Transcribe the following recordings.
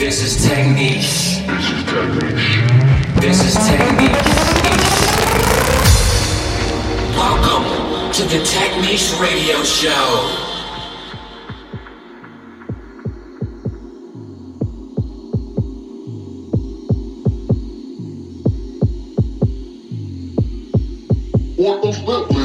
This is technique. This is technique. Welcome to the Technique Radio Show. What was that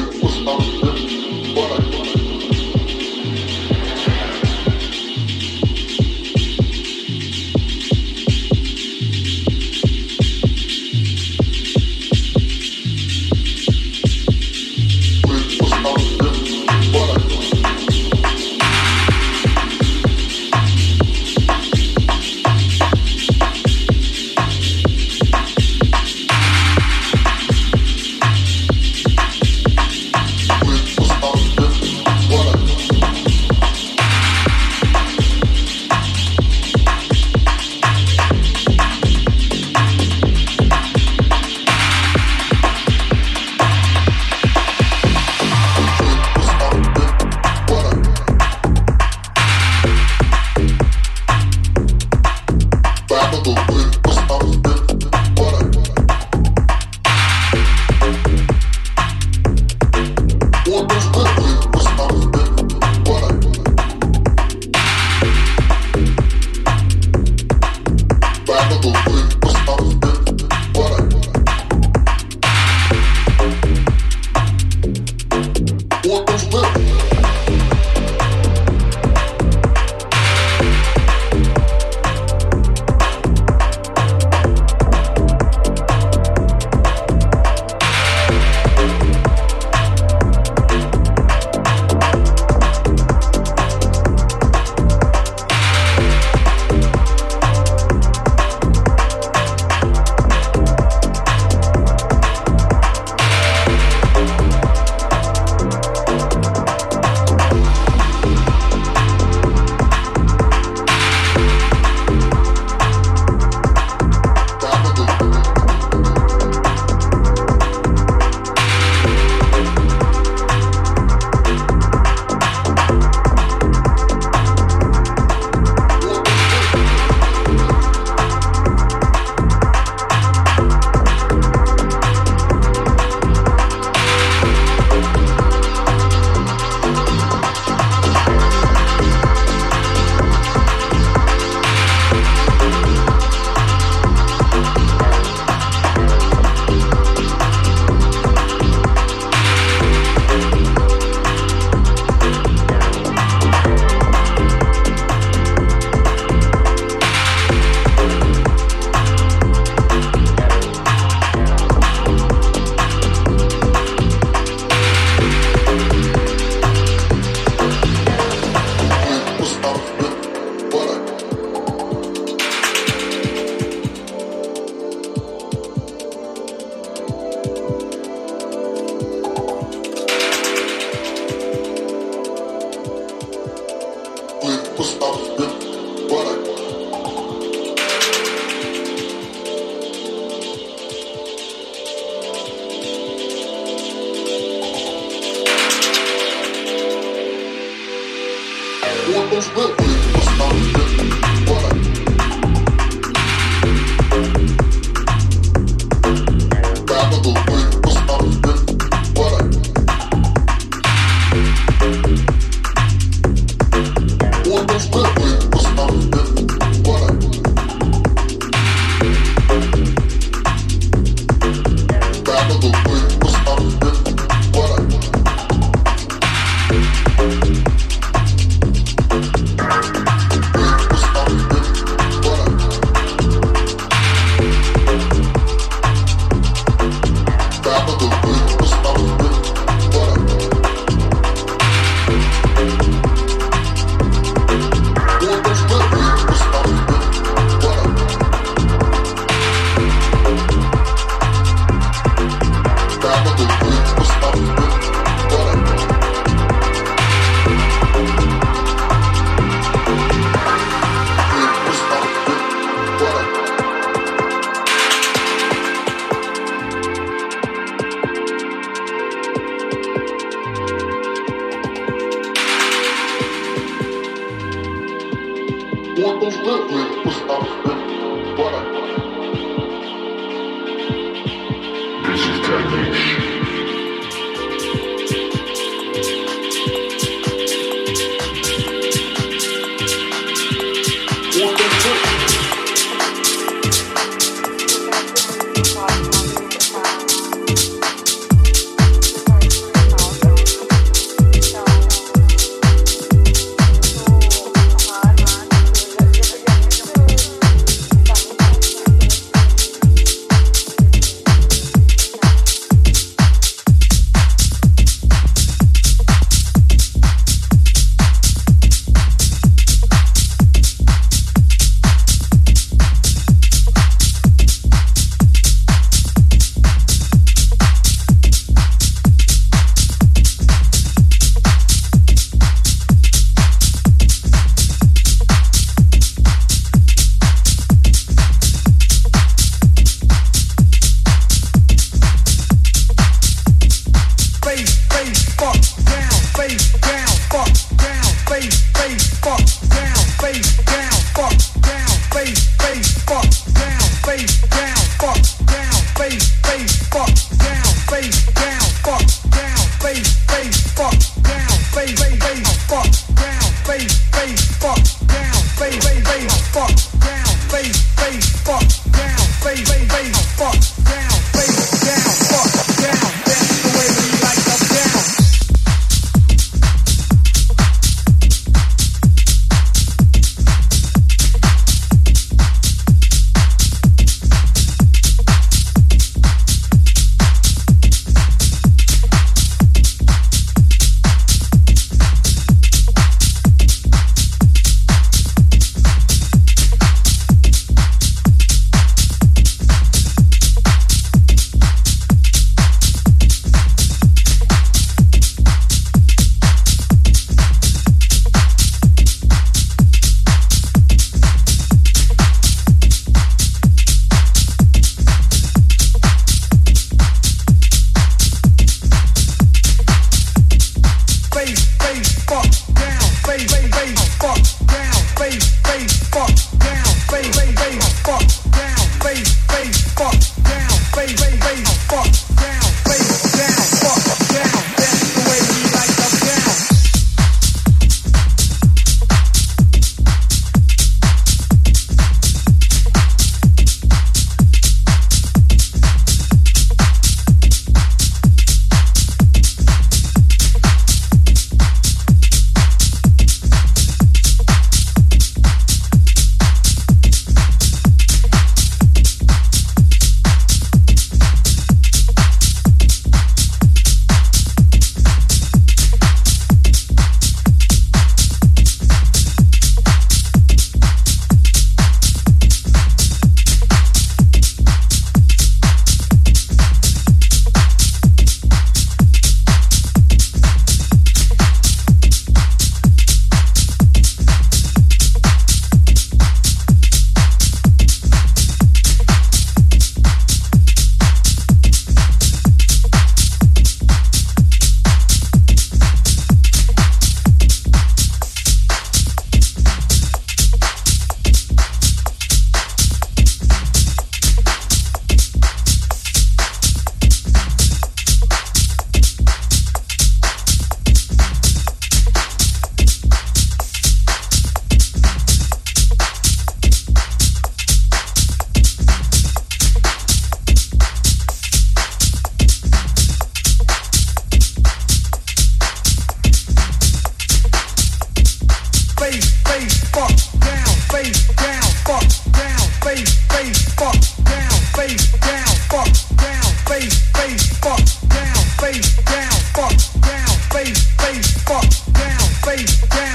face, fuck down, face down.